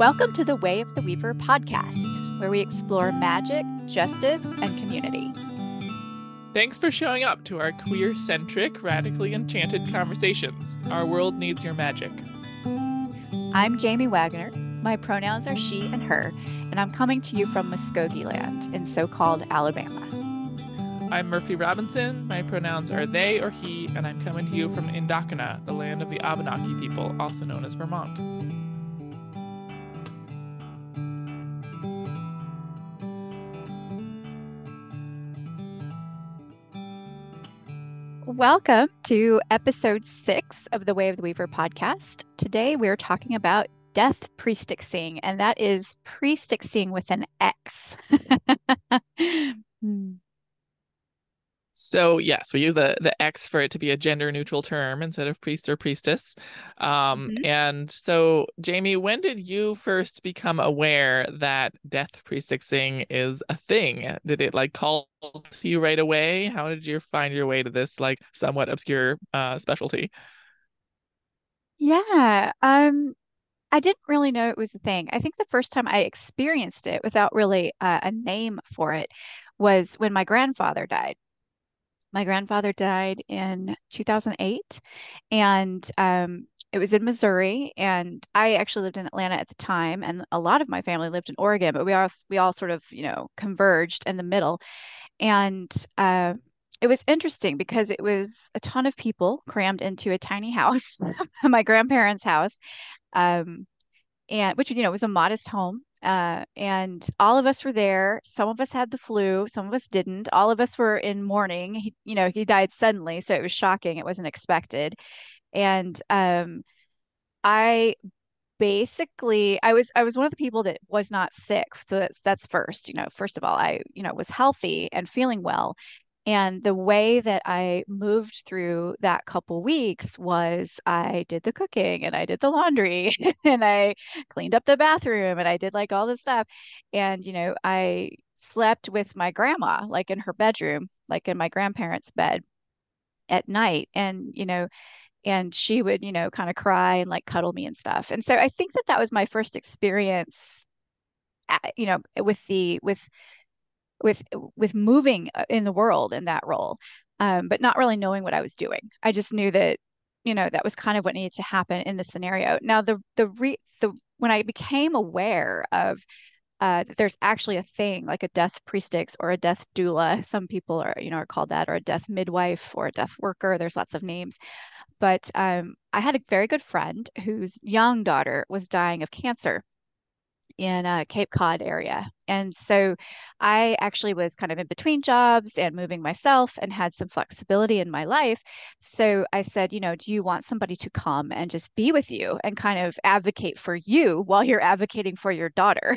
Welcome to the Way of the Weaver podcast, where we explore magic, justice, and community. Thanks for showing up to our queer centric, radically enchanted conversations. Our world needs your magic. I'm Jamie Waggoner. My pronouns are she and her, and I'm coming to you from Muskogee land in so called Alabama. I'm Murphy Robinson. My pronouns are they or he, and I'm coming to you from Ndakinna, the land of the Abenaki people, also known as Vermont. Welcome to episode six of the Way of the Weaver podcast. Today we're talking about death priestxing, and that is priestxing with an X. Hmm. So yes, we use the the X for it to be a gender neutral term instead of priest or priestess. Um, mm-hmm. And so, Jamie, when did you first become aware that death priestxing is a thing? Did it like call to you right away? How did you find your way to this like somewhat obscure uh, specialty? Yeah, um, I didn't really know it was a thing. I think the first time I experienced it without really uh, a name for it was when my grandfather died my grandfather died in 2008, and um, it was in Missouri. And I actually lived in Atlanta at the time, and a lot of my family lived in Oregon, but we all we all sort of you know converged in the middle. And uh, it was interesting because it was a ton of people crammed into a tiny house, my grandparents' house, um, and which you know was a modest home uh, and all of us were there. Some of us had the flu, some of us didn't. All of us were in mourning. He, you know, he died suddenly, so it was shocking. It wasn't expected. And um, I basically I was I was one of the people that was not sick. So that's that's first, you know, first of all, I, you know, was healthy and feeling well. And the way that I moved through that couple weeks was I did the cooking and I did the laundry and I cleaned up the bathroom and I did like all this stuff. And, you know, I slept with my grandma, like in her bedroom, like in my grandparents' bed at night. And, you know, and she would, you know, kind of cry and like cuddle me and stuff. And so I think that that was my first experience, you know, with the, with, with with moving uh, in the world in that role um, but not really knowing what i was doing. I just knew that you know that was kind of what needed to happen in the scenario. Now the the re the when i became aware of uh, that there's actually a thing like a death priestx or a death doula some people are you know are called that or a death midwife or a death worker there's lots of names. But um, i had a very good friend whose young daughter was dying of cancer in a Cape Cod area. And so I actually was kind of in between jobs and moving myself and had some flexibility in my life. So I said, you know, do you want somebody to come and just be with you and kind of advocate for you while you're advocating for your daughter?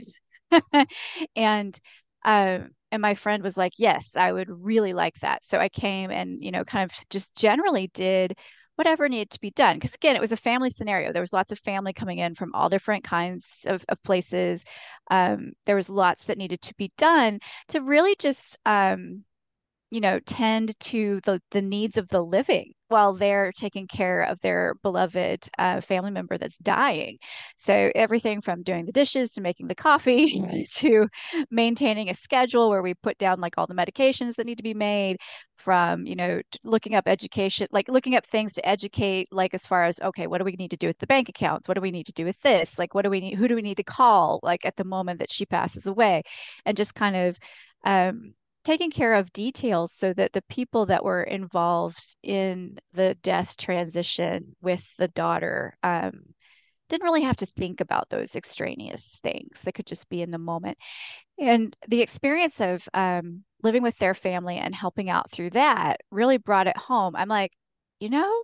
and um, and my friend was like, yes, I would really like that. So I came and, you know, kind of just generally did whatever needed to be done. Because again, it was a family scenario. There was lots of family coming in from all different kinds of, of places. Um, there was lots that needed to be done to really just um, you know, tend to the the needs of the living while they're taking care of their beloved uh, family member that's dying. So everything from doing the dishes to making the coffee to maintaining a schedule where we put down like all the medications that need to be made from, you know, looking up education, like looking up things to educate, like as far as, okay, what do we need to do with the bank accounts? What do we need to do with this? Like, what do we need? Who do we need to call? Like at the moment that she passes away and just kind of, um, taking care of details so that the people that were involved in the death transition with the daughter um, didn't really have to think about those extraneous things. They could just be in the moment. And the experience of um, living with their family and helping out through that really brought it home. I'm like, you know,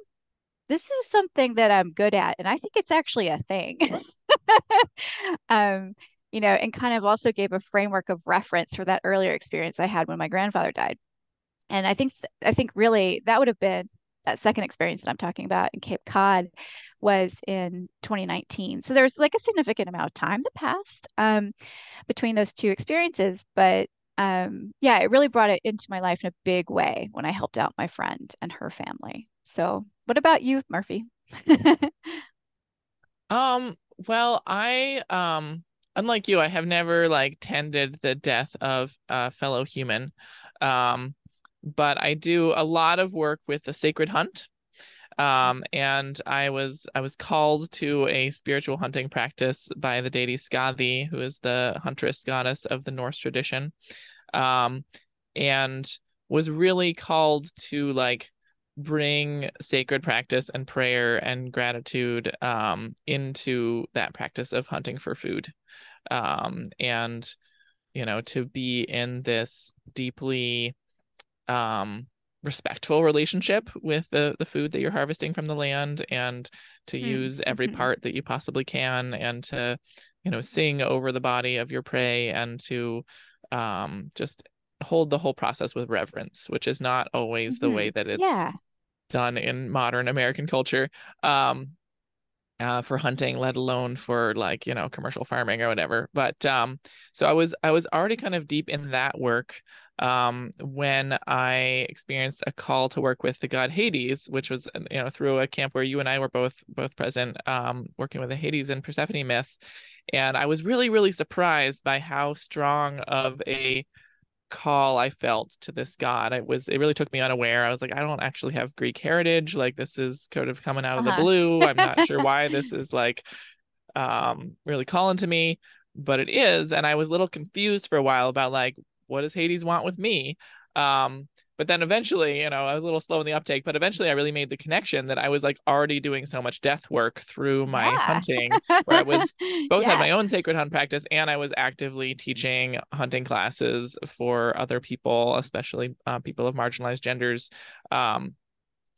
this is something that I'm good at. And I think it's actually a thing. um, you know, and kind of also gave a framework of reference for that earlier experience I had when my grandfather died. And I think I think really that would have been that second experience that I'm talking about in Cape Cod was in 2019. So there's like a significant amount of time that passed um, between those two experiences, but um, yeah, it really brought it into my life in a big way when I helped out my friend and her family. So, what about you, Murphy? um, well, I um unlike you, I have never like tended the death of a fellow human. Um, but I do a lot of work with the sacred hunt. Um, and I was I was called to a spiritual hunting practice by the deity Skadi, who is the huntress goddess of the Norse tradition. Um, and was really called to like bring sacred practice and prayer and gratitude um, into that practice of hunting for food um, and you know to be in this deeply um, respectful relationship with the the food that you're harvesting from the land and to mm-hmm. use every mm-hmm. part that you possibly can and to you know sing over the body of your prey and to um, just hold the whole process with reverence which is not always mm-hmm. the way that it's yeah. done in modern american culture um, uh, for hunting, let alone for like you know commercial farming or whatever. But um, so I was I was already kind of deep in that work um, when I experienced a call to work with the god Hades, which was you know through a camp where you and I were both both present, um, working with the Hades and Persephone myth, and I was really really surprised by how strong of a call I felt to this god. It was it really took me unaware. I was like, I don't actually have Greek heritage. Like this is kind of coming out of uh-huh. the blue. I'm not sure why this is like um really calling to me, but it is. And I was a little confused for a while about like what does Hades want with me? Um but then eventually, you know, I was a little slow in the uptake, but eventually I really made the connection that I was like already doing so much death work through my yeah. hunting, where I was both yeah. had my own sacred hunt practice and I was actively teaching hunting classes for other people, especially uh, people of marginalized genders um,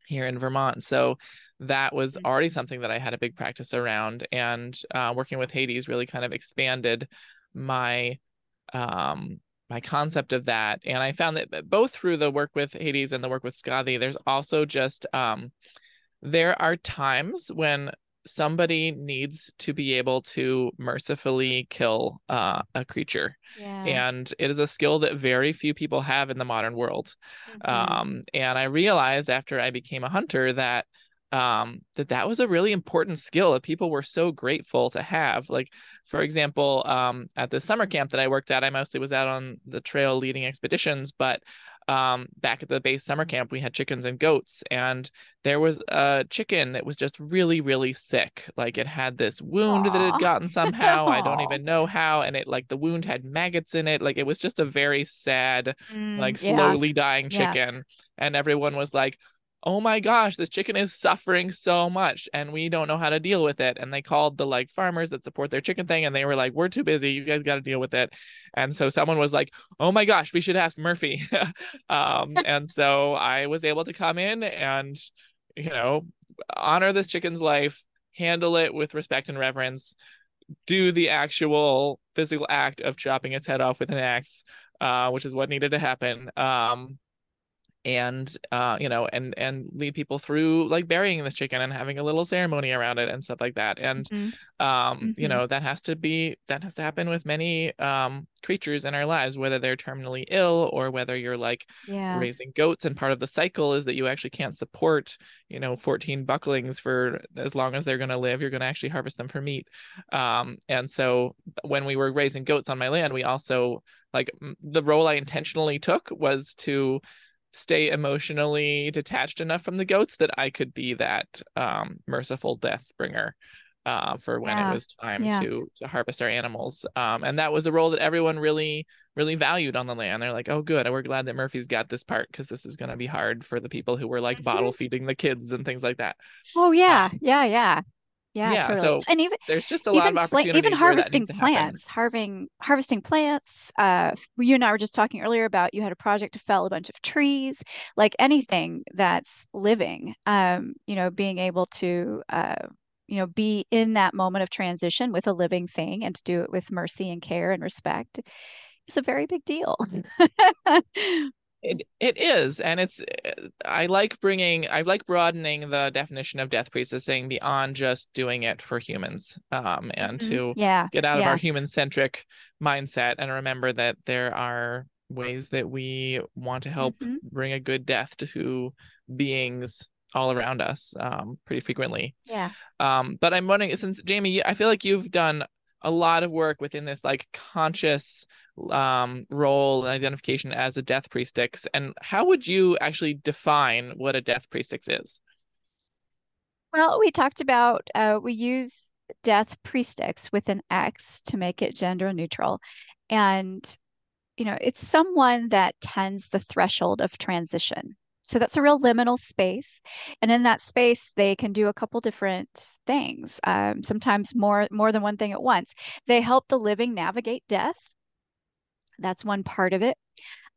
here in Vermont. So that was mm. already something that I had a big practice around. And uh, working with Hades really kind of expanded my um my concept of that. And I found that both through the work with Hades and the work with Skadi, there's also just um, there are times when somebody needs to be able to mercifully kill uh, a creature yeah. and it is a skill that very few people have in the modern world mm-hmm. um, and i realized after i became a hunter that um, that that was a really important skill that people were so grateful to have. Like, for example, um, at the summer camp that I worked at, I mostly was out on the trail leading expeditions, but um, back at the base summer camp, we had chickens and goats, and there was a chicken that was just really, really sick. Like it had this wound Aww. that had gotten somehow. I don't even know how, and it like the wound had maggots in it. Like it was just a very sad, mm, like slowly yeah. dying chicken. Yeah. And everyone was like, oh my gosh, this chicken is suffering so much and we don't know how to deal with it. And they called the like farmers that support their chicken thing and they were like, we're too busy. You guys got to deal with it. And so someone was like, oh my gosh, we should ask Murphy. um, and so I was able to come in and, you know, honor this chicken's life, handle it with respect and reverence, do the actual physical act of chopping its head off with an axe, uh, which is what needed to happen. Um, and uh you know and and lead people through like burying this chicken and having a little ceremony around it and stuff like that and mm-hmm. um mm-hmm. you know that has to be that has to happen with many um creatures in our lives whether they're terminally ill or whether you're like yeah. raising goats and part of the cycle is that you actually can't support you know 14 bucklings for as long as they're going to live you're going to actually harvest them for meat um and so when we were raising goats on my land we also like the role i intentionally took was to stay emotionally detached enough from the goats that I could be that um, merciful death bringer uh, for when yeah. it was time yeah. to to harvest our animals. Um, and that was a role that everyone really really valued on the land. They're like, oh, good, we're glad that Murphy's got this part because this is going to be hard for the people who were like mm-hmm. bottle feeding the kids and things like that. Oh yeah, um, yeah, yeah. Yeah, yeah. Totally. So and even there's just a lot of opportunities. even harvesting plants, harvesting harvesting plants. Uh, you and I were just talking earlier about you had a project to fell a bunch of trees, like anything that's living. Um, you know, being able to uh, you know, be in that moment of transition with a living thing and to do it with mercy and care and respect is a very big deal. It it is, and it's. I like bringing. I like broadening the definition of death priestx, saying beyond just doing it for humans, um, and mm-hmm. to yeah, get out yeah. of our human centric mindset and remember that there are ways that we want to help mm-hmm. bring a good death to beings all around us um, pretty frequently. Yeah. Um, but I'm wondering, since Jamie, I feel like you've done a lot of work within this like conscious um, role and identification as a death priestx. And how would you actually define what a death priestx is? Well, we talked about uh, we use death priestx with an X to make it gender neutral. And, you know, it's someone that tends the threshold of transition. So that's a real liminal space. And in that space, they can do a couple different things, um, sometimes more, more than one thing at once. They help the living navigate death. That's one part of it.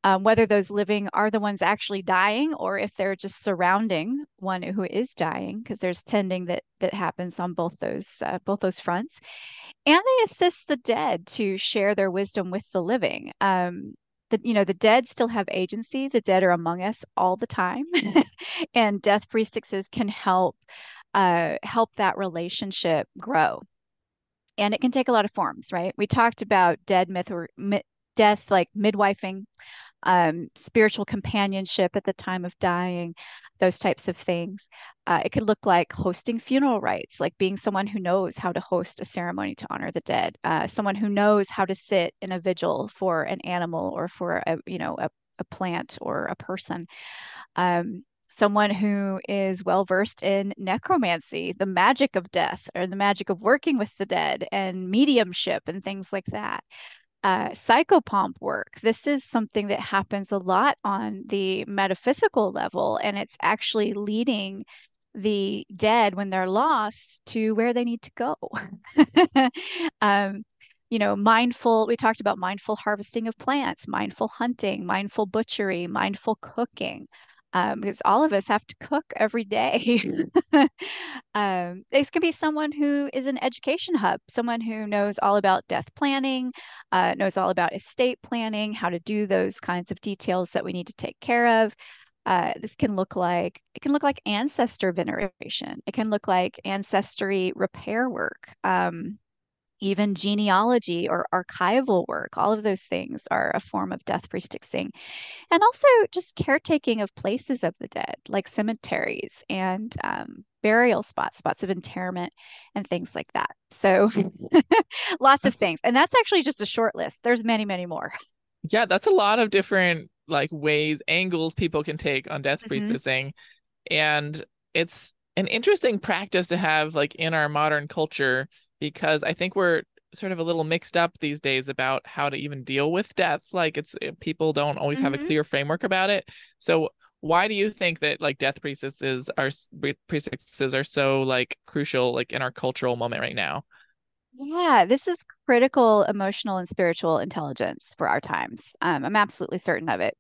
Um, whether those living are the ones actually dying or if they're just surrounding one who is dying, because there's tending that that happens on both those uh, both those fronts, and they assist the dead to share their wisdom with the living. Um, the, you know the dead still have agency. The dead are among us all the time, and death priestxes can help uh, help that relationship grow and it can take a lot of forms, right? We talked about dead myth or death, like midwifing, um, spiritual companionship at the time of dying, those types of things. Uh, it could look like hosting funeral rites, like being someone who knows how to host a ceremony to honor the dead, uh, someone who knows how to sit in a vigil for an animal or for a you know a, a plant or a person. Um, someone who is well versed in necromancy, the magic of death, or the magic of working with the dead, and mediumship and things like that uh, psychopomp work. This is something that happens a lot on the metaphysical level, and it's actually leading the dead when they're lost to where they need to go. um, you know, mindful, we talked about mindful harvesting of plants, mindful hunting, mindful butchery, mindful cooking um, because all of us have to cook every day. um, this can be someone who is an education hub, someone who knows all about death planning, uh, knows all about estate planning, how to do those kinds of details that we need to take care of. Uh, this can look like it can look like ancestor veneration. It can look like ancestry repair work. Um, even genealogy or archival work, all of those things are a form of death priestxing. And also just caretaking of places of the dead, like cemeteries and um, burial spots, spots of interment, and things like that. So lots of things. And that's actually just a short list. There's many, many more. Yeah, that's a lot of different like ways, angles people can take on death mm-hmm. priestxing. And it's an interesting practice to have like in our modern culture because I think we're sort of a little mixed up these days about how to even deal with death. Like it's eh, people don't always mm-hmm. have a mm-hmm. clear framework about it. So why do you think that like death priestxes are priestxes are so like crucial like in our cultural moment right now? Yeah, this is critical emotional and spiritual intelligence for our times. Um, I'm absolutely certain of it.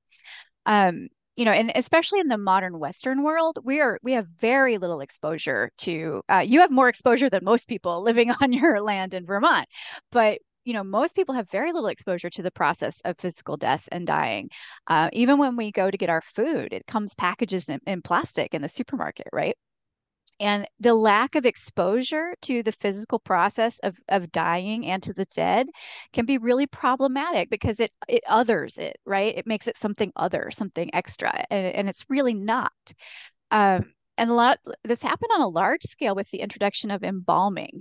Um, you know, and especially in the modern Western world, we are we have very little exposure to. Uh, you have more exposure than most people living on your land in Vermont, but you know most people have very little exposure to the process of physical death and dying uh, even when we go to get our food it comes packages in, in plastic in the supermarket right and the lack of exposure to the physical process of, of dying and to the dead can be really problematic because it it others it, right? It makes it something other, something extra, and, and it's really not. Um, and a lot this happened on a large scale with the introduction of embalming.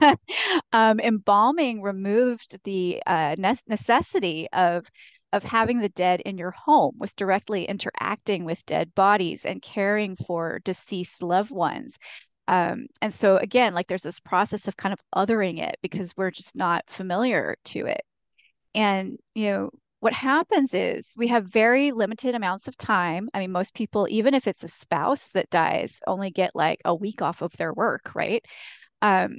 um, embalming removed the uh, necessity of of having the dead in your home with directly interacting with dead bodies and caring for deceased loved ones. Um, and so again, like there's this process of kind of othering it because we're just not familiar to it. And you know, what happens is we have very limited amounts of time. I mean, most people, even if it's a spouse that dies, only get like a week off of their work, right? Um,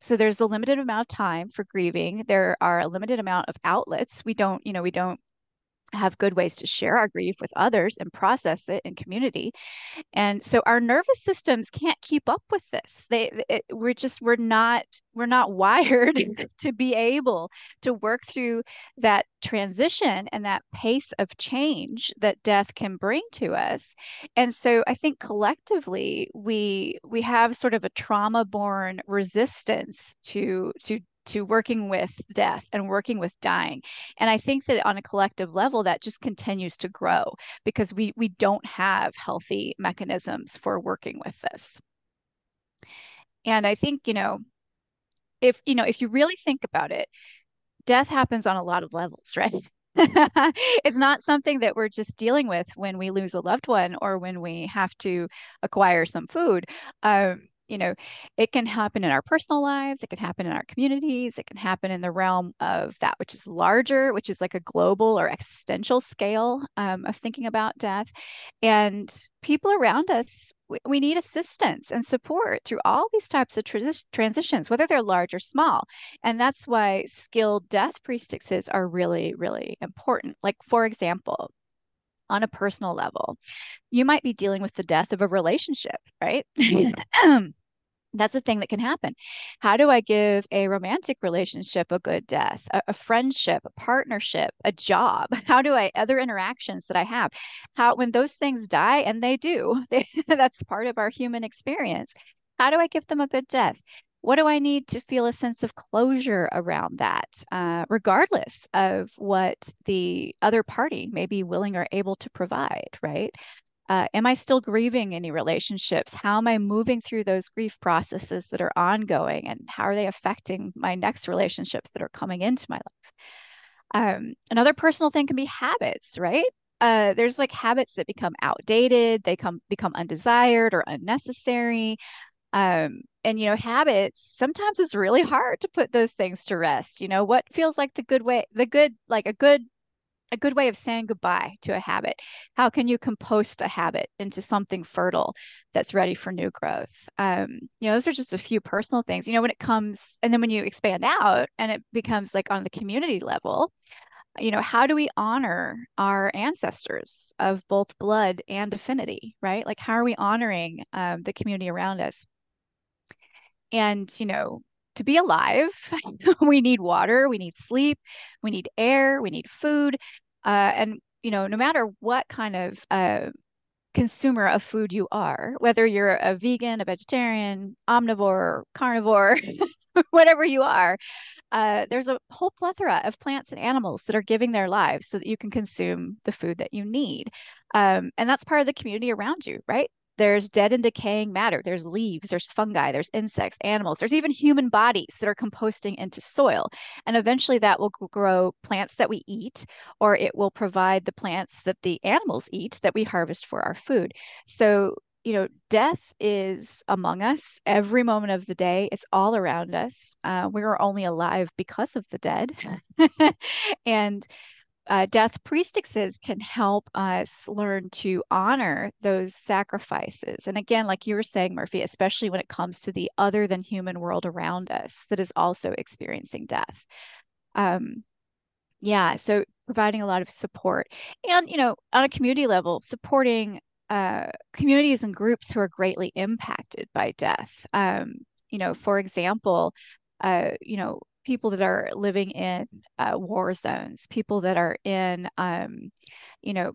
so there's a limited amount of time for grieving. There are a limited amount of outlets. We don't, you know, we don't have good ways to share our grief with others and process it in community. And so our nervous systems can't keep up with this. They it, we're just we're not we're not wired mm-hmm. to be able to work through that transition and that pace of change that death can bring to us. And so i think collectively we we have sort of a trauma born resistance to to to working with death and working with dying. And I think that on a collective level, that just continues to grow because we we don't have healthy mechanisms for working with this. And I think, you know, if you know, if you really think about it, death happens on a lot of levels, right? it's not something that we're just dealing with when we lose a loved one or when we have to acquire some food. Um, you know, it can happen in our personal lives, it can happen in our communities, it can happen in the realm of that which is larger, which is like a global or existential scale um, of thinking about death. And people around us, we, we need assistance and support through all these types of transitions, whether they're large or small. And that's why skilled death priestxes are really, really important. Like, for example, on a personal level. You might be dealing with the death of a relationship, right? Um, that's a thing that can happen. How do I give a romantic relationship a good death, a, a, friendship, a partnership, a job? How do I other interactions that I have? How when those things die, and they do, they, that's part of our human experience. How do I give them a good death? What do I need to feel a sense of closure around that, uh, regardless of what the other party may be willing or able to provide, right? Uh, am I still grieving any relationships? How am I moving through those grief processes that are ongoing and how are they affecting my next relationships that are coming into my life? Um, another personal thing can be habits, right? Uh, there's like habits that become outdated, they come become undesired or unnecessary. Um, and you know, habits sometimes it's really hard to put those things to rest. You know, what feels like the good way, the good, like a good a good way of saying goodbye to a habit. How can you compost a habit into something fertile that's ready for new growth? Um, you know, those are just a few personal things. You know, when it comes, and then when you expand out and it becomes like on the community level, you know, how do we honor our ancestors of both blood and affinity, right? Like, how are we honoring um, the community around us? And, you know, to be alive, we need water, we need sleep, we need air, we need food. Uh, and, you know, no matter what kind of uh, consumer of food you are, whether you're a vegan, a vegetarian, omnivore, carnivore, whatever you are, uh, there's a whole plethora of plants and animals that are giving their lives so that you can consume the food that you need. Um, and that's part of the community around you, right? There's dead and decaying matter. There's leaves, there's fungi, there's insects, animals, there's even human bodies that are composting into soil. And eventually that will grow plants that we eat, or it will provide the plants that the animals eat that we harvest for our food. So, you know, death is among us every moment of the day. It's all around us. Uh, we're only alive because of the dead. and uh, death priestxes can help us learn to honor those sacrifices. And again, like you were saying, Murphy, especially when it comes to the other than human world around us that is also experiencing death. Um, yeah, so providing a lot of support. And, you know, on a community level, supporting uh, communities and groups who are greatly impacted by death. Um, you know, for example, uh, you know, people that are living in uh, war zones, people that are in, um, you know,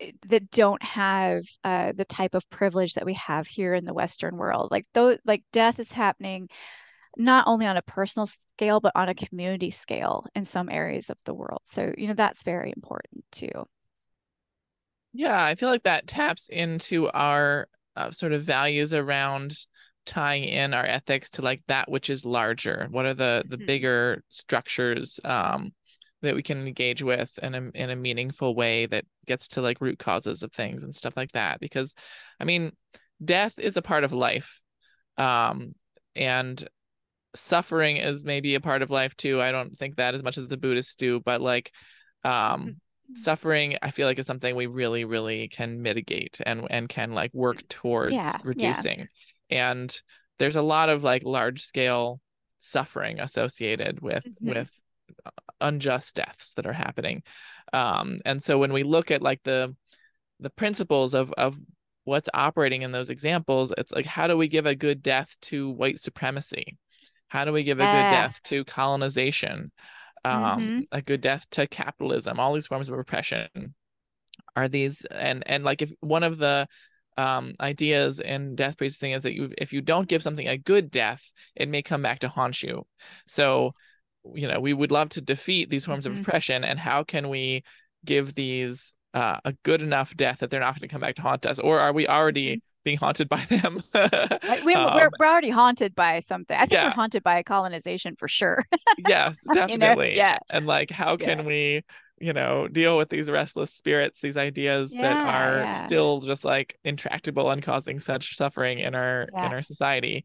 eh, that don't have uh, the type of privilege that we have here in the Western world. Like though, like death is happening not only on a personal scale but on a community scale in some areas of the world. So you know that's very important too. Yeah, I feel like that taps into our uh, sort of values around tying in our ethics to like that which is larger? What are the the mm-hmm. bigger structures um that we can engage with in a in a meaningful way that gets to like root causes of things and stuff like that? Because i mean death is a part of life um and suffering is maybe a part of life too. I don't think that as much as the buddhists do but like um mm-hmm. suffering i feel like is something we really really can mitigate and and can like work towards yeah, reducing and there's a lot of like large scale suffering associated with mm-hmm. with uh, unjust deaths that are happening. Um and so when we look at like the the principles of of what's operating in those examples it's like how do we give a good death to white supremacy? How do we give a good death to colonization? Um mm-hmm. a good death to capitalism all these forms of oppression. Are these and and like if one of the um, ideas in death priestxing is that you if you don't give something a good death, it may come back to haunt you. So, you know, we would love to defeat these forms mm-hmm. of oppression, and how can we give these uh, a good enough death that they're not going to come back to haunt us, or are we already mm-hmm. being haunted by them? we, are um, we're already haunted by something. I think yeah. we're haunted by colonization for sure. yes, definitely. you know? Yeah, and like, how can yeah. we? You know deal with these restless spirits these ideas yeah, that are yeah. still just like intractable and causing such suffering in our yeah. in our society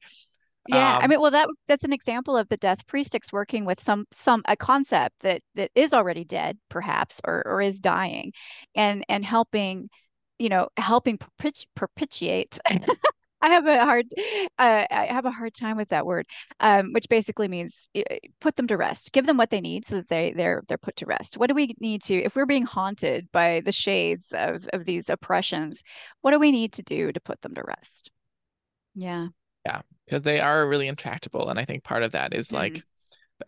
yeah um, i mean well that that's an example of the death priestx working with some some a concept that that is already dead perhaps or or is dying and and helping you know helping perpetu- perpetuate I have a hard, uh, I have a hard time with that word, um, which basically means put them to rest. Give them what they need so that they they're they're put to rest. What do we need to if we're being haunted by the shades of of these oppressions? What do we need to do to put them to rest? Yeah. Yeah, because they are really intractable, and I think part of that is mm-hmm. like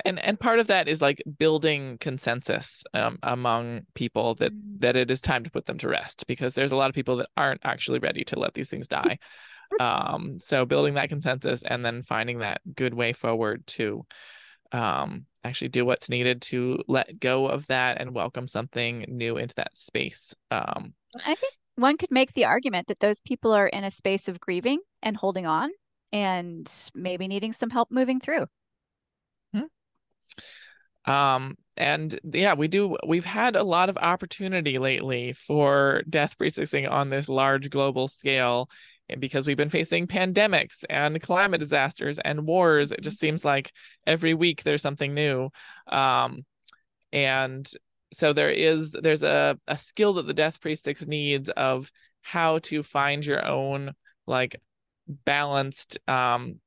and and part of that is like building consensus um, among people that mm. that it is time to put them to rest because there's a lot of people that aren't actually ready to let these things die um so building that consensus and then finding that good way forward to um actually do what's needed to let go of that and welcome something new into that space um i think one could make the argument that those people are in a space of grieving and holding on and maybe needing some help moving through hmm. um and yeah we do we've had a lot of opportunity lately for death priestxing on this large global scale because we've been facing pandemics and climate disasters and wars. It just seems like every week there's something new. Um, and so there is there's a, a skill that the death priestx needs of how to find your own like balanced um,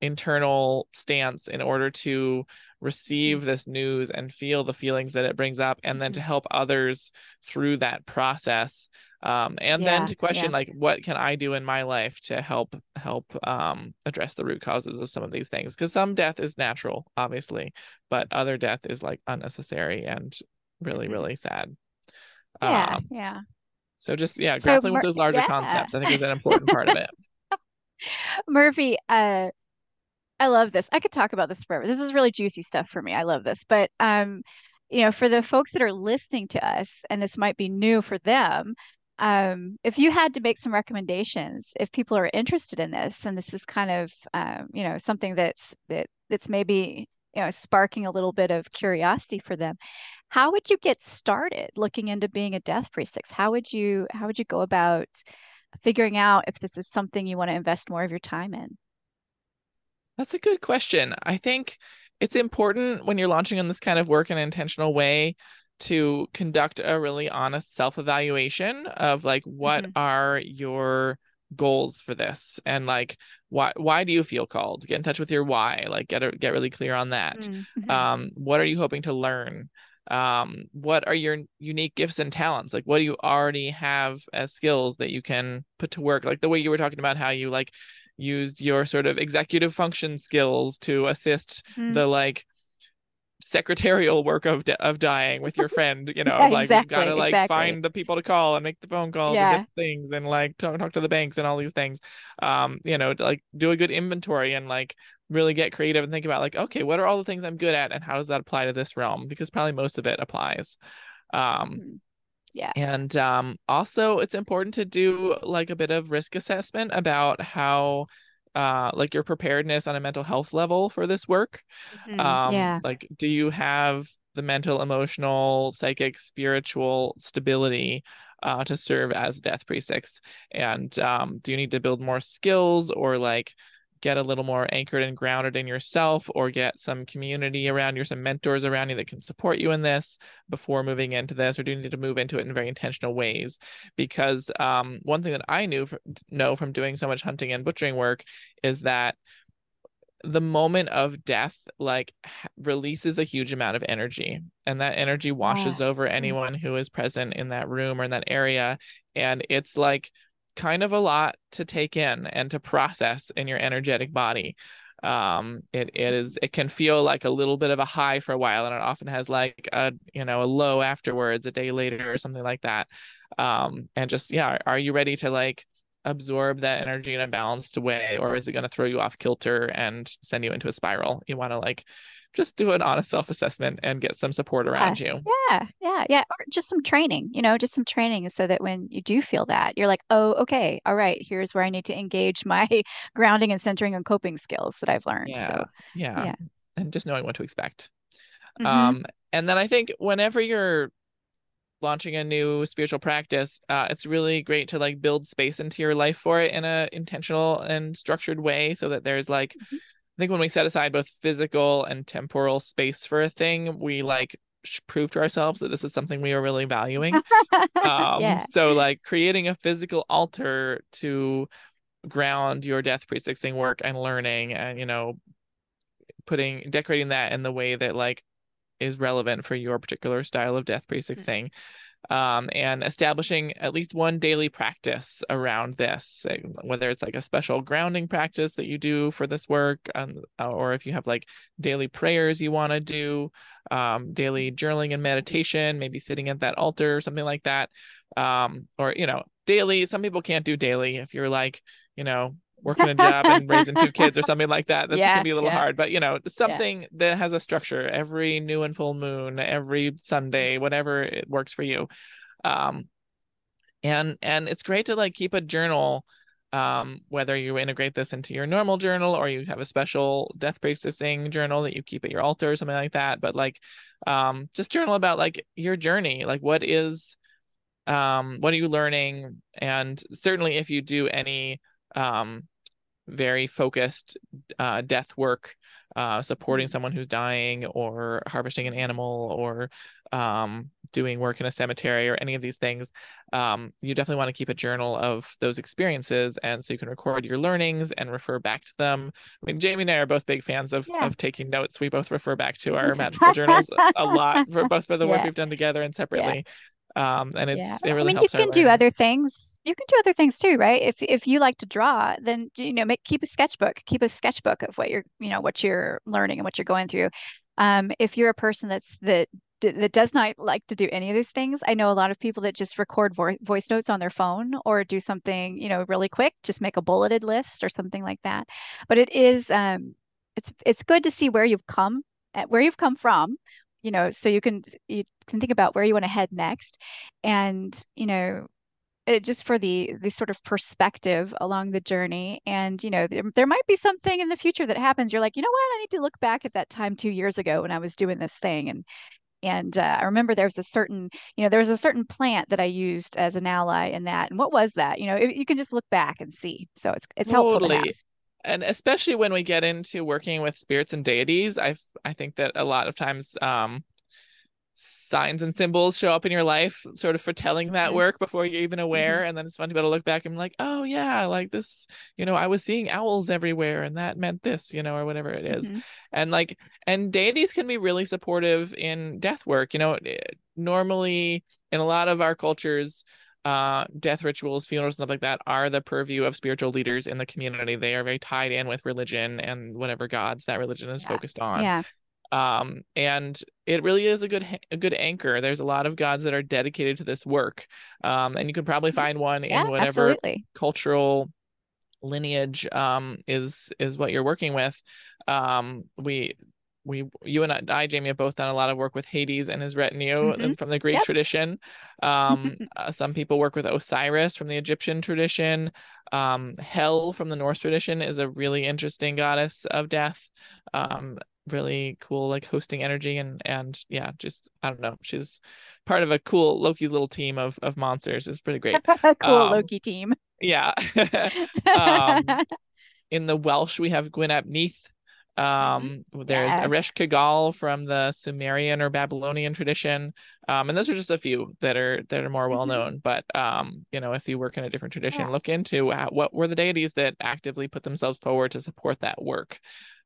internal stance in order to receive mm-hmm. this news and feel the feelings that it brings up and then to mm-hmm. help others through that process um, and yeah, then to question yeah. like what can i do in my life to help help um, address the root causes of some of these things because some death is natural obviously but other death is like unnecessary and really mm-hmm. really sad yeah um, yeah so just yeah so grappling Mur- with those larger yeah. concepts i think is an important part of it murphy uh I love this. I could talk about this forever. This is really juicy stuff for me. I love this. But um, you know, for the folks that are listening to us, and this might be new for them, um, if you had to make some recommendations, if people are interested in this, and this is kind of um, you know something that's that that's maybe you know sparking a little bit of curiosity for them, how would you get started looking into being a death priestx? How would you how would you go about figuring out if this is something you want to invest more of your time in? That's a good question. I think it's important when you're launching on this kind of work in an intentional way to conduct a really honest self-evaluation of like what mm-hmm. are your goals for this and like why why do you feel called get in touch with your why like get a, get really clear on that mm-hmm. um what are you hoping to learn um what are your unique gifts and talents like what do you already have as skills that you can put to work like the way you were talking about how you like used your sort of executive function skills to assist mm. the like secretarial work of of dying with your friend you know yeah, like exactly, you gotta like exactly. find the people to call and make the phone calls yeah. and get things and like talk, talk to the banks and all these things um you know like do a good inventory and like really get creative and think about like okay what are all the things i'm good at and how does that apply to this realm because probably most of it applies um mm yeah and um also it's important to do like a bit of risk assessment about how uh like your preparedness on a mental health level for this work mm-hmm. um yeah. like do you have the mental emotional psychic spiritual stability uh, to serve as death priestx and um, do you need to build more skills or like get a little more anchored and grounded in yourself or get some community around you, some mentors around you that can support you in this before moving into this, or do you need to move into it in very intentional ways? Because um, one thing that I knew know from doing so much hunting and butchering work is that the moment of death like releases a huge amount of energy and that energy washes yeah. over mm. anyone who is present in that room or in that area and it's like kind of a lot to take in and to process in your energetic body. um it, it is it can feel like a little bit of a high for a while and it often has like a you know a low afterwards a day later or something like that um and just yeah are you ready to like absorb that energy in a balanced way or is it going to throw you off kilter and send you into a spiral you want to like just do an honest self-assessment and get some support around yeah, you. Yeah. Yeah. Yeah. Or just some training you know just some training so that when you do feel that you're like oh okay. All right. Here's where i need to engage my grounding and centering and coping skills that i've learned. Yeah. So yeah, yeah. and just knowing what to expect. Mm-hmm. um and then i think whenever you're launching a new spiritual practice, uh, it's really great to like build space into your life for it in a intentional and structured way, so that there's like, mm-hmm. I think when we set aside both physical and temporal space for a thing, we like prove to ourselves that this is something we are really valuing. um, yeah. So like creating a physical altar to ground your death priestxing work and learning, and you know, putting decorating that in the way that like is relevant for your particular style of death priestxing um, and establishing at least one daily practice around this, whether it's like a special grounding practice that you do for this work, um, or if you have like daily prayers you want to do, um, daily journaling and meditation, maybe sitting at that altar or something like that. Um, or, you know, daily, some people can't do daily. If you're like, you know, working a job and raising two kids or something like that. That's yeah, gonna be a little yeah. hard. But you know, something yeah. that has a structure every new and full moon, every Sunday, whatever it works for you. Um and and it's great to like keep a journal um, whether you integrate this into your normal journal or you have a special death priestxing journal that you keep at your altar or something like that but like um, just journal about like your journey like what is um, what are you learning and certainly if you do any um, very focused uh, death work, uh, supporting mm-hmm. someone who's dying or harvesting an animal or um, doing work in a cemetery or any of these things, um, you definitely want to keep a journal of those experiences. And so you can record your learnings and refer back to them. I mean, Jamie and I are both big fans of, yeah. of taking notes. We both refer back to our magical journals a lot for both for the work we've done together and separately. Um and it's yeah. it really i mean you can do other things. You can do other things too right? If if you like to draw then you know make keep a sketchbook. Keep a sketchbook of what you're you know what you're learning and what you're going through. Um if you're a person that's that that does not like to do any of these things i know a lot of people that just record vo- voice notes on their phone or do something you know really quick just make a bulleted list or something like that. But it is um it's it's good to see where you've come at where you've come from you know so you can you can think about where you want to head next and you know it, just for the the sort of perspective along the journey and you know there, there might be something in the future that happens you're like you know what i need to look back at that time two years ago when i was doing this thing and and uh, I remember there was a certain, you know, there was a certain plant that I used as an ally in that. And what was that? You know, it, you can just look back and see. So it's it's helpful totally. And especially when we get into working with spirits and deities i i think that a lot of times um signs and symbols show up in your life sort of foretelling that mm-hmm. work before you're even aware mm-hmm. and then it's fun to be able to look back and be like oh yeah like this you know i was seeing owls everywhere and that meant this you know or whatever it is. Mm-hmm. and like and deities can be really supportive in death work you know normally in a lot of our cultures uh, death rituals, funerals, stuff like that are the purview of spiritual leaders in the community. They are very tied in with religion and whatever gods that religion is yeah. focused on. Yeah. Um, and it really is a good a good anchor. There's a lot of gods that are dedicated to this work, um, and you can probably mm-hmm. find one yeah, in whatever absolutely. cultural lineage um, is is what you're working with. Um, we we you and I, Jamie, have both done a lot of work with Hades and his retinue mm-hmm. from the Greek yep. tradition. Um, uh, some people work with Osiris from the Egyptian tradition. Um, Hel from the Norse tradition is a really interesting goddess of death. Um, really cool, like hosting energy and and yeah, just I don't know. She's part of a cool Loki little team of of monsters. It's pretty great. cool um, Loki team. Yeah. Um, in the Welsh, we have Gwyn ap um, there's yeah. Ereshkigal from the Sumerian or Babylonian tradition. Um, and those are just a few that are that are more well known. Mm-hmm. But um, you know, if you work in a different tradition, yeah. look into how, what were the deities that actively put themselves forward to support that work.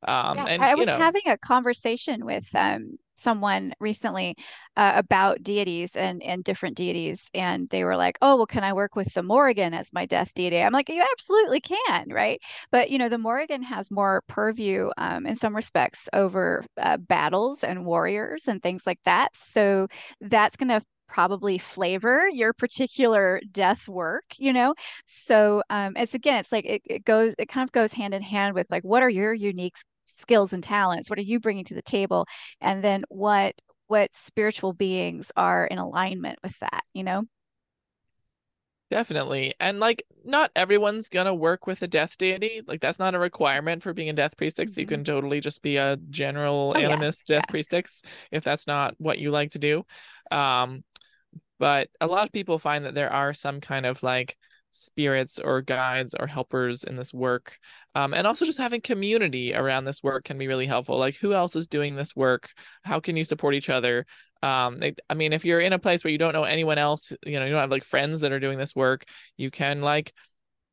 Um, yeah, and I was know, having a conversation with um, someone recently uh, about deities and and different deities, and they were like, "Oh, well, can I work with the Morrigan as my death deity?" I'm like, "You absolutely can, right?" But you know, the Morrigan has more purview um, in some respects over uh, battles and warriors and things like that. So that's going to probably flavor your particular death work, you know? So um, it's again, it's like it, it goes, it kind of goes hand in hand with like, what are your unique skills and talents? What are you bringing to the table? And then what what spiritual beings are in alignment with that, you know? Definitely. And like not everyone's gonna work with a death deity. Like that's not a requirement for being a death priestx. Mm-hmm. You can totally just be a general oh, animist yeah. death yeah. priestx if that's not what you like to do. Um but a lot of people find that there are some kind of like spirits or guides or helpers in this work. Um, and also just having community around this work can be really helpful. Like who else is doing this work? How can you support each other? Um, they, I mean, if you're in a place where you don't know anyone else, you know, you don't have like friends that are doing this work, you can like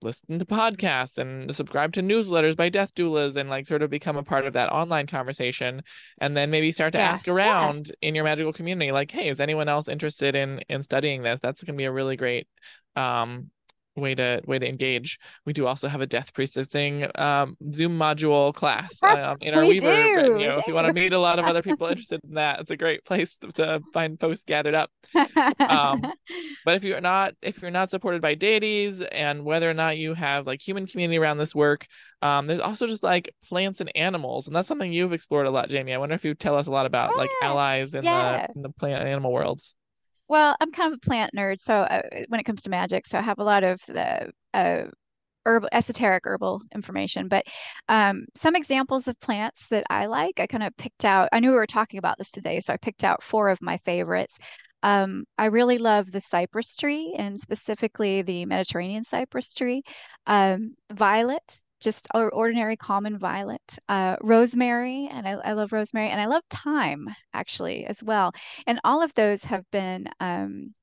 listen to podcasts and subscribe to newsletters by death doulas and like sort of become a part of that online conversation and then maybe start to yeah. ask around yeah. in your magical community like hey is anyone else interested in in studying this that's going to be a really great um way to way to engage. We do also have a death priestxing um, Zoom module class um, in our we Weaver do. If you want to meet a lot of other people interested in that, it's a great place to find folks gathered up. Um, but if you're not if you're not supported by deities and whether or not you have like human community around this work, um, there's also just like plants and animals, and that's something you've explored a lot, Jamie. I wonder if you tell us a lot about yeah. like allies in yeah. the in the plant and animal worlds. Well, I'm kind of a plant nerd, so uh, when it comes to magic, so I have a lot of the uh, herbal, esoteric herbal information. But um, some examples of plants that I like, I kind of picked out. I knew we were talking about this today, so I picked out four of my favorites. Um, I really love the cypress tree and specifically the Mediterranean cypress tree. Um, violet, just our ordinary common violet, uh, rosemary, and I, I, love rosemary, and I love thyme actually as well. And all of those have been, um,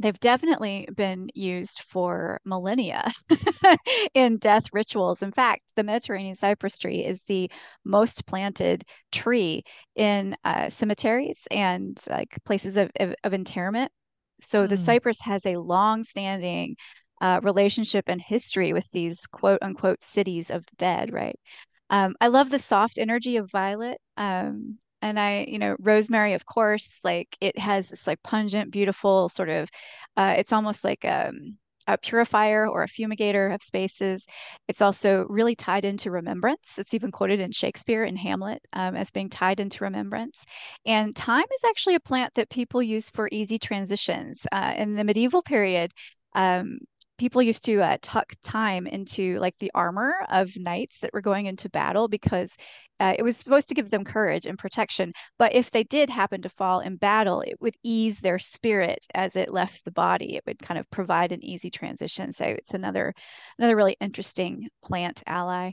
they've definitely been used for millennia in death rituals. In fact, the Mediterranean cypress tree is the most planted tree in uh, cemeteries and like places of, of, of interment. So mm. the cypress has a long-standing uh, relationship and history with these quote unquote cities of the dead, right? Um, I love the soft energy of violet. Um, and I, you know, rosemary, of course, like it has this like pungent, beautiful sort of, uh, it's almost like um, a purifier or a fumigator of spaces. It's also really tied into remembrance. It's even quoted in Shakespeare in Hamlet um, as being tied into remembrance. And thyme is actually a plant that people use for easy transitions. Uh, in the medieval period, um, people used to uh, tuck thyme into like the armor of knights that were going into battle because uh, it was supposed to give them courage and protection. But if they did happen to fall in battle, it would ease their spirit as it left the body. It would kind of provide an easy transition. So it's another another really interesting plant ally.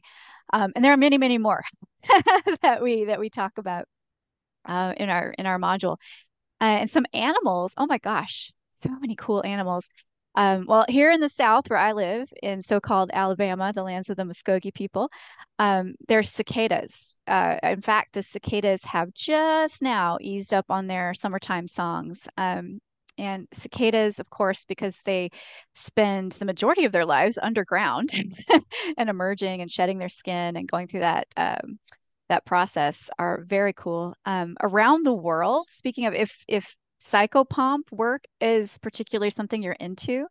Um, and there are many, many more that we that we talk about uh, in our in our module. Uh, and some animals. Oh my gosh, so many cool animals. Um, well, here in the South, where I live in so-called Alabama, the lands of the Muskogee people, um, there's cicadas. Uh, in fact, the cicadas have just now eased up on their summertime songs. Um, and cicadas, of course, because they spend the majority of their lives underground and emerging and shedding their skin and going through that um, that process, are very cool. Um, around the world, speaking of if if psychopomp work is particularly something you're into,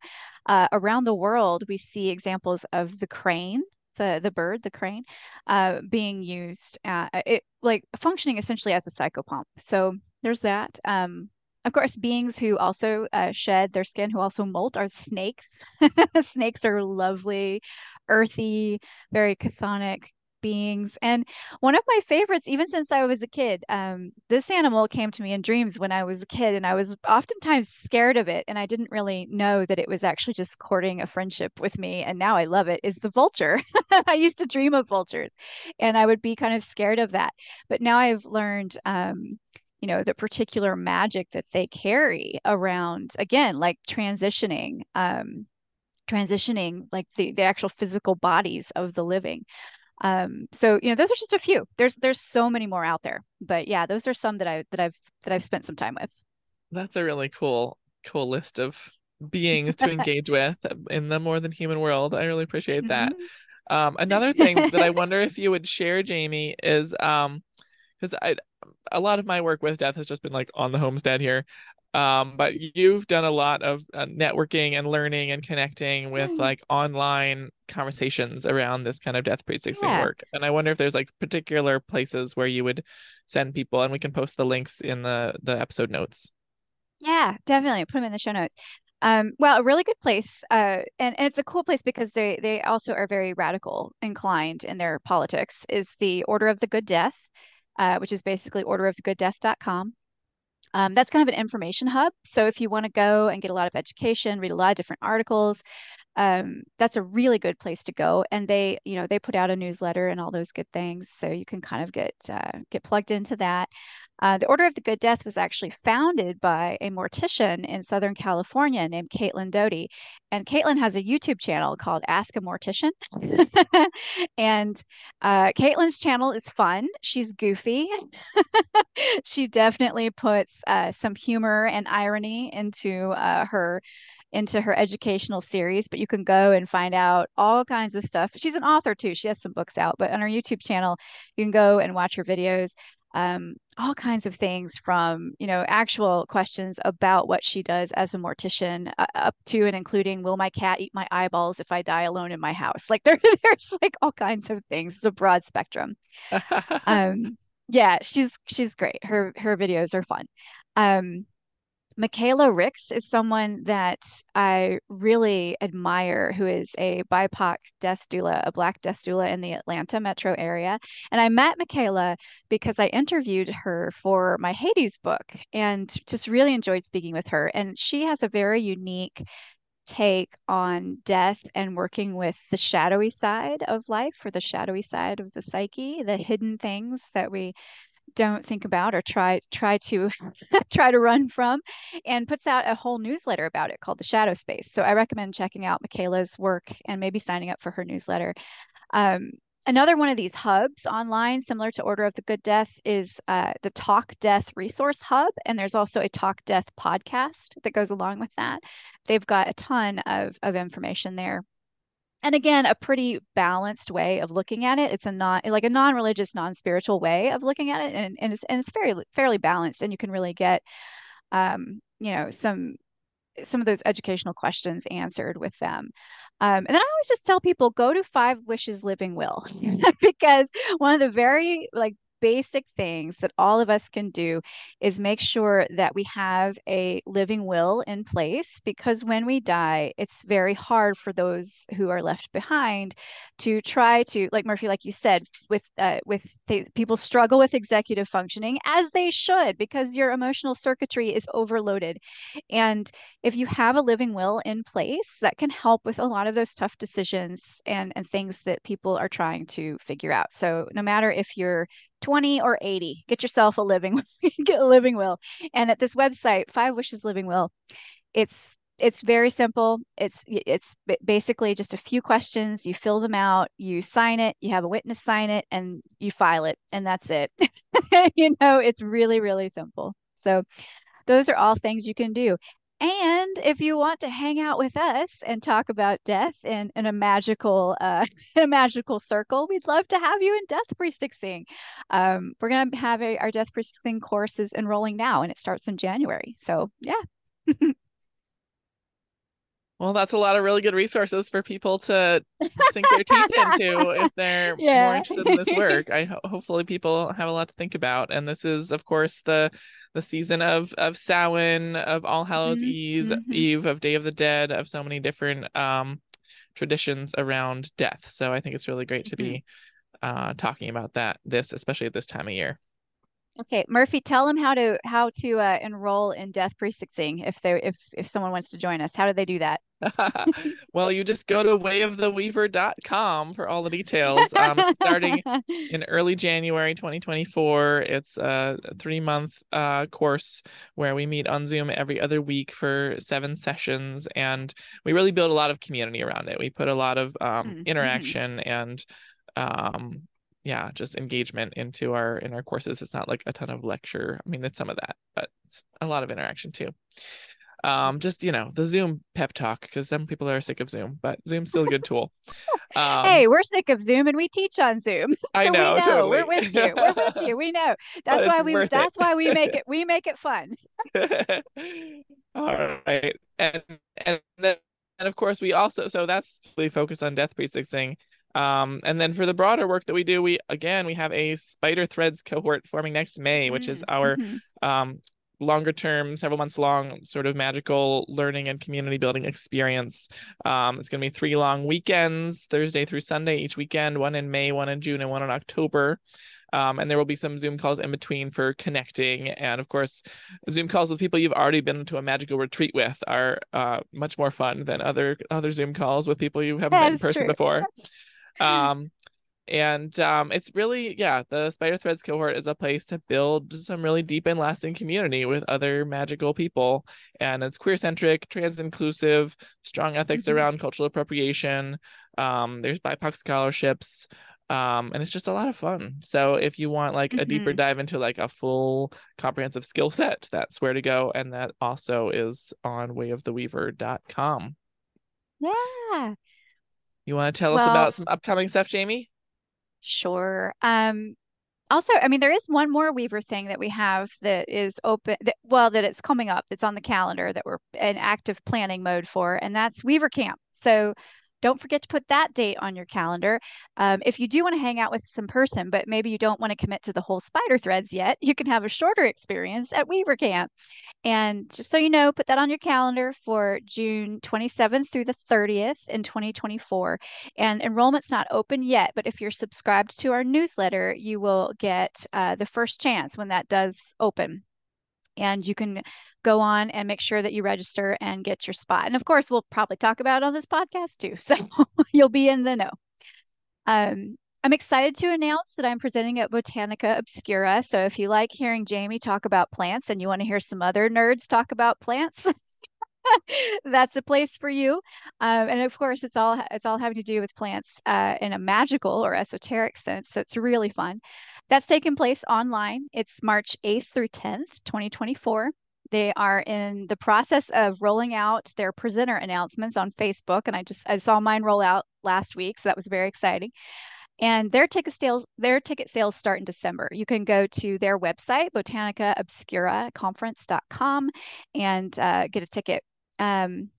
uh, around the world, we see examples of the crane, the, the bird, the crane, uh, being used, uh, it, like functioning essentially as a psychopomp. So there's that. Um, of course, beings who also uh, shed their skin, who also molt, are snakes. snakes are lovely, earthy, very chthonic beings. And one of my favorites, even since I was a kid, um, this animal came to me in dreams when I was a kid, and I was oftentimes scared of it. And I didn't really know that it was actually just courting a friendship with me. And now I love it, is the vulture. I used to dream of vultures, and I would be kind of scared of that. But now I've learned. Um, you know the particular magic that they carry around again like transitioning um transitioning like the, the actual physical bodies of the living Um, so you know, those are just a few. There's there's so many more out there, but yeah, those are some that I that I've that I've spent some time with. That's a really cool cool list of beings to engage with in the more than human world. I really appreciate that. Mm-hmm. Um, another thing that I wonder if you would share, Jamie, is um, because I a lot of my work with death has just been like on the homestead here. Um, but you've done a lot of uh, networking and learning and connecting with like online conversations around this kind of death priestxing yeah. work. And I wonder if there's like particular places where you would send people, and we can post the links in the the episode notes. Yeah, definitely put them in the show notes. Um, well, a really good place, uh, and, and it's a cool place because they they also are very radical inclined in their politics. Is the Order of the Good Death, uh, which is basically orderofthegooddeath.com. Um, that's kind of an information hub. So if you want to go and get a lot of education, read a lot of different articles, um, that's a really good place to go. And they, you know, they put out a newsletter and all those good things, so you can kind of get uh, get plugged into that. Uh, the Order of the Good Death was actually founded by a mortician in Southern California named Caitlin Doughty, And Caitlin has a YouTube channel called Ask a Mortician. and uh, Caitlin's channel is fun. She's goofy. she definitely puts uh, some humor and irony into uh, her into her educational series, but you can go and find out all kinds of stuff. She's an author too. She has some books out, but on her YouTube channel, you can go and watch her videos um, all kinds of things from you know actual questions about what she does as a mortician uh, up to and including will my cat eat my eyeballs if i die alone in my house? Like there, there's like all kinds of things. It's a broad spectrum. Um, yeah she's she's great. Her her videos are fun. Um, Mikayla Ricks is someone that I really admire, who is a BIPOC death doula, a Black death doula in the Atlanta metro area. And I met Mikayla because I interviewed her for my Hades book and just really enjoyed speaking with her. And she has a very unique take on death and working with the shadowy side of life or the shadowy side of the psyche, the hidden things that we don't think about or try try to try to run from and puts out a whole newsletter about it called the shadow space. So i recommend checking out mikayla's work and maybe signing up for her newsletter. Um, another one of these hubs online similar to order of the good death is uh, the talk death resource hub. And there's also a talk death podcast that goes along with that. They've got a ton of, of information there and again a pretty balanced way of looking at it. It's a not like a non-religious non-spiritual way of looking at it and, and it's and it's very fairly balanced and you can really get um you know some some of those educational questions answered with them. Um, and then I always just tell people go to Five Wishes Living Will. Because one of the very like basic things that all of us can do is make sure that we have a living will in place because when we die, it's very hard for those who are left behind to try to, like Murphy, like you said, with uh, with people struggle with executive functioning as they should because your emotional circuitry is overloaded. And if you have a living will in place, that can help with a lot of those tough decisions and and things that people are trying to figure out. So no matter if you're 20 or 80 get yourself a living get a living will. And at this website five wishes living will it's it's very simple. It's it's basically just a few questions. You fill them out you sign it you have a witness sign it and you file it and that's it. You know it's really really simple. So those are all things you can do and if you want to hang out with us and talk about death in, in a magical uh, in a magical circle, we'd love to have you in Death Priestxing. Um, we're gonna have a, our Death Priestxing courses enrolling now, and it starts in January. So yeah. well, that's a lot of really good resources for people to sink their teeth into if they're yeah. more interested in this work. I ho- hopefully people have a lot to think about, and this is, of course, the the season of of Samhain, of All Hallows mm-hmm. Eve, mm-hmm. Eve, of Day of the Dead, of so many different um, traditions around death. So I think it's really great to mm-hmm. be uh, talking about that. This, especially at this time of year. Okay, Murphy, tell them how to how to uh, enroll in Death Priestxing if they if if someone wants to join us. How do they do that? well, you just go to wayoftheweaver.com for all the details. Um, starting in early January 2024, it's a three month uh, course where we meet on Zoom every other week for seven sessions, and we really build a lot of community around it. We put a lot of um, mm-hmm. interaction and um, yeah, just engagement into our in our courses. It's not like a ton of lecture. I mean, it's some of that, but it's a lot of interaction too. Um, just you know, the Zoom pep talk because some people are sick of Zoom, but Zoom's still a good tool. Um, hey, we're sick of Zoom and we teach on Zoom. So I know, know, totally. We're with you. We're with you. We know. That's why we. That's why we make it. We make it fun. All right, and and then and of course we also so that's really focused on death priestxing um, and then for the broader work that we do, we again we have a spider threads cohort forming next May, which is our mm-hmm. um, longer term, several months long, sort of magical learning and community building experience. Um, it's going to be three long weekends, Thursday through Sunday each weekend, one in May, one in June, and one in October. Um, and there will be some Zoom calls in between for connecting. And of course, Zoom calls with people you've already been to a magical retreat with are uh, much more fun than other other Zoom calls with people you haven't met in person true. before. Um, and um, it's really yeah the spider threads cohort is a place to build some really deep and lasting community with other magical people and it's queer centric trans inclusive strong ethics mm-hmm. around cultural appropriation um, there's bipoc scholarships um, and it's just a lot of fun so if you want like mm-hmm. a deeper mm-hmm. dive into like a full comprehensive skill set that's where to go and that also is on wayoftheweaver.com yeah you want to tell well, us about some upcoming stuff, Jamie? Sure. Um, also, I mean, there is one more Weaver thing that we have that is open, that, well, that it's coming up, that's on the calendar that we're in active planning mode for, and that's Weaver Camp. So don't forget to put that date on your calendar. Um, if you do want to hang out with some person, but maybe you don't want to commit to the whole spider threads yet, you can have a shorter experience at Weaver Camp. And just so you know, put that on your calendar for June 27th through the 30th in 2024. And enrollment's not open yet, but if you're subscribed to our newsletter, you will get uh, the first chance when that does open and you can go on and make sure that you register and get your spot. And of course, we'll probably talk about it on this podcast too. So you'll be in the know. Um, I'm excited to announce that I'm presenting at Botanica Obscura. So if you like hearing Jamie talk about plants and you want to hear some other nerds talk about plants, that's a place for you. Um, and of course, it's all it's all having to do with plants uh, in a magical or esoteric sense. So it's really fun. That's taking place online. It's March 8th through 10th, 2024. They are in the process of rolling out their presenter announcements on Facebook, and I just I saw mine roll out last week, so that was very exciting. And their ticket sales their ticket sales start in December. You can go to their website, botanicaobscuraconference.com, and uh, get a ticket. Um,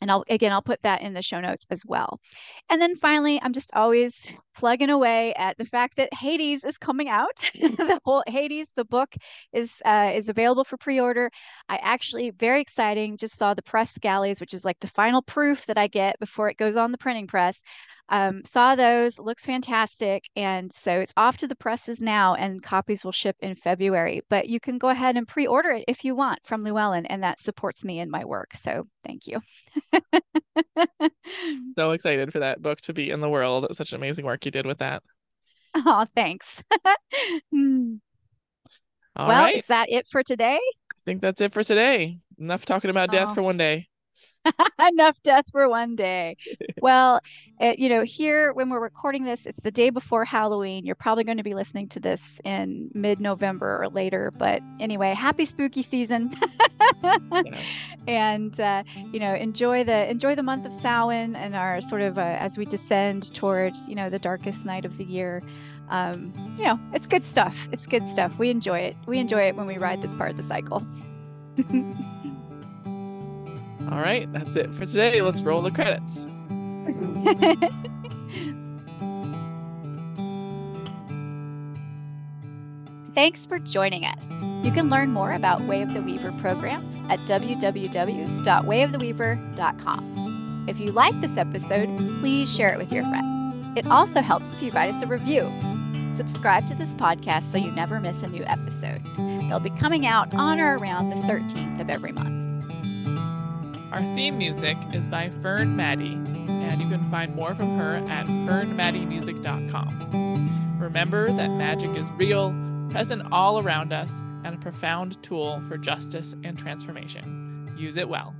and I'll again I'll put that in the show notes as well. And then finally, I'm just always plugging away at the fact that Hades is coming out. the whole Hades, the book is uh, is available for pre-order. I actually very exciting. Just saw the press galleys, which is like the final proof that I get before it goes on the printing press. Um, saw those, looks fantastic. And so it's off to the presses now, and copies will ship in February. But you can go ahead and pre order it if you want from Llewellyn, and that supports me in my work. So thank you. so excited for that book to be in the world. Such amazing work you did with that. Oh, thanks. Hmm. All well, right. is that it for today? I think that's it for today. Enough talking about death oh. for one day. Enough death for one day. well, uh, you know, here when we're recording this, it's the day before Halloween. You're probably going to be listening to this in mid November or later. But anyway, happy spooky season. And, uh, you know, enjoy the enjoy the month of Samhain and our sort of uh, as we descend towards, you know, the darkest night of the year. Um, you know, it's good stuff. It's good stuff. We enjoy it. We enjoy it when we ride this part of the cycle. All right, that's it for today. Let's roll the credits. Thanks for joining us. You can learn more about Way of the Weaver programs at www.wayoftheweaver.com. If you like this episode, please share it with your friends. It also helps if you write us a review. Subscribe to this podcast so you never miss a new episode. They'll be coming out on or around the 13th of every month. Our theme music is by Fern Maddie, and you can find more from her at fernmaddiemusic.com. Remember that magic is real, present all around us, and a profound tool for justice and transformation. Use it well.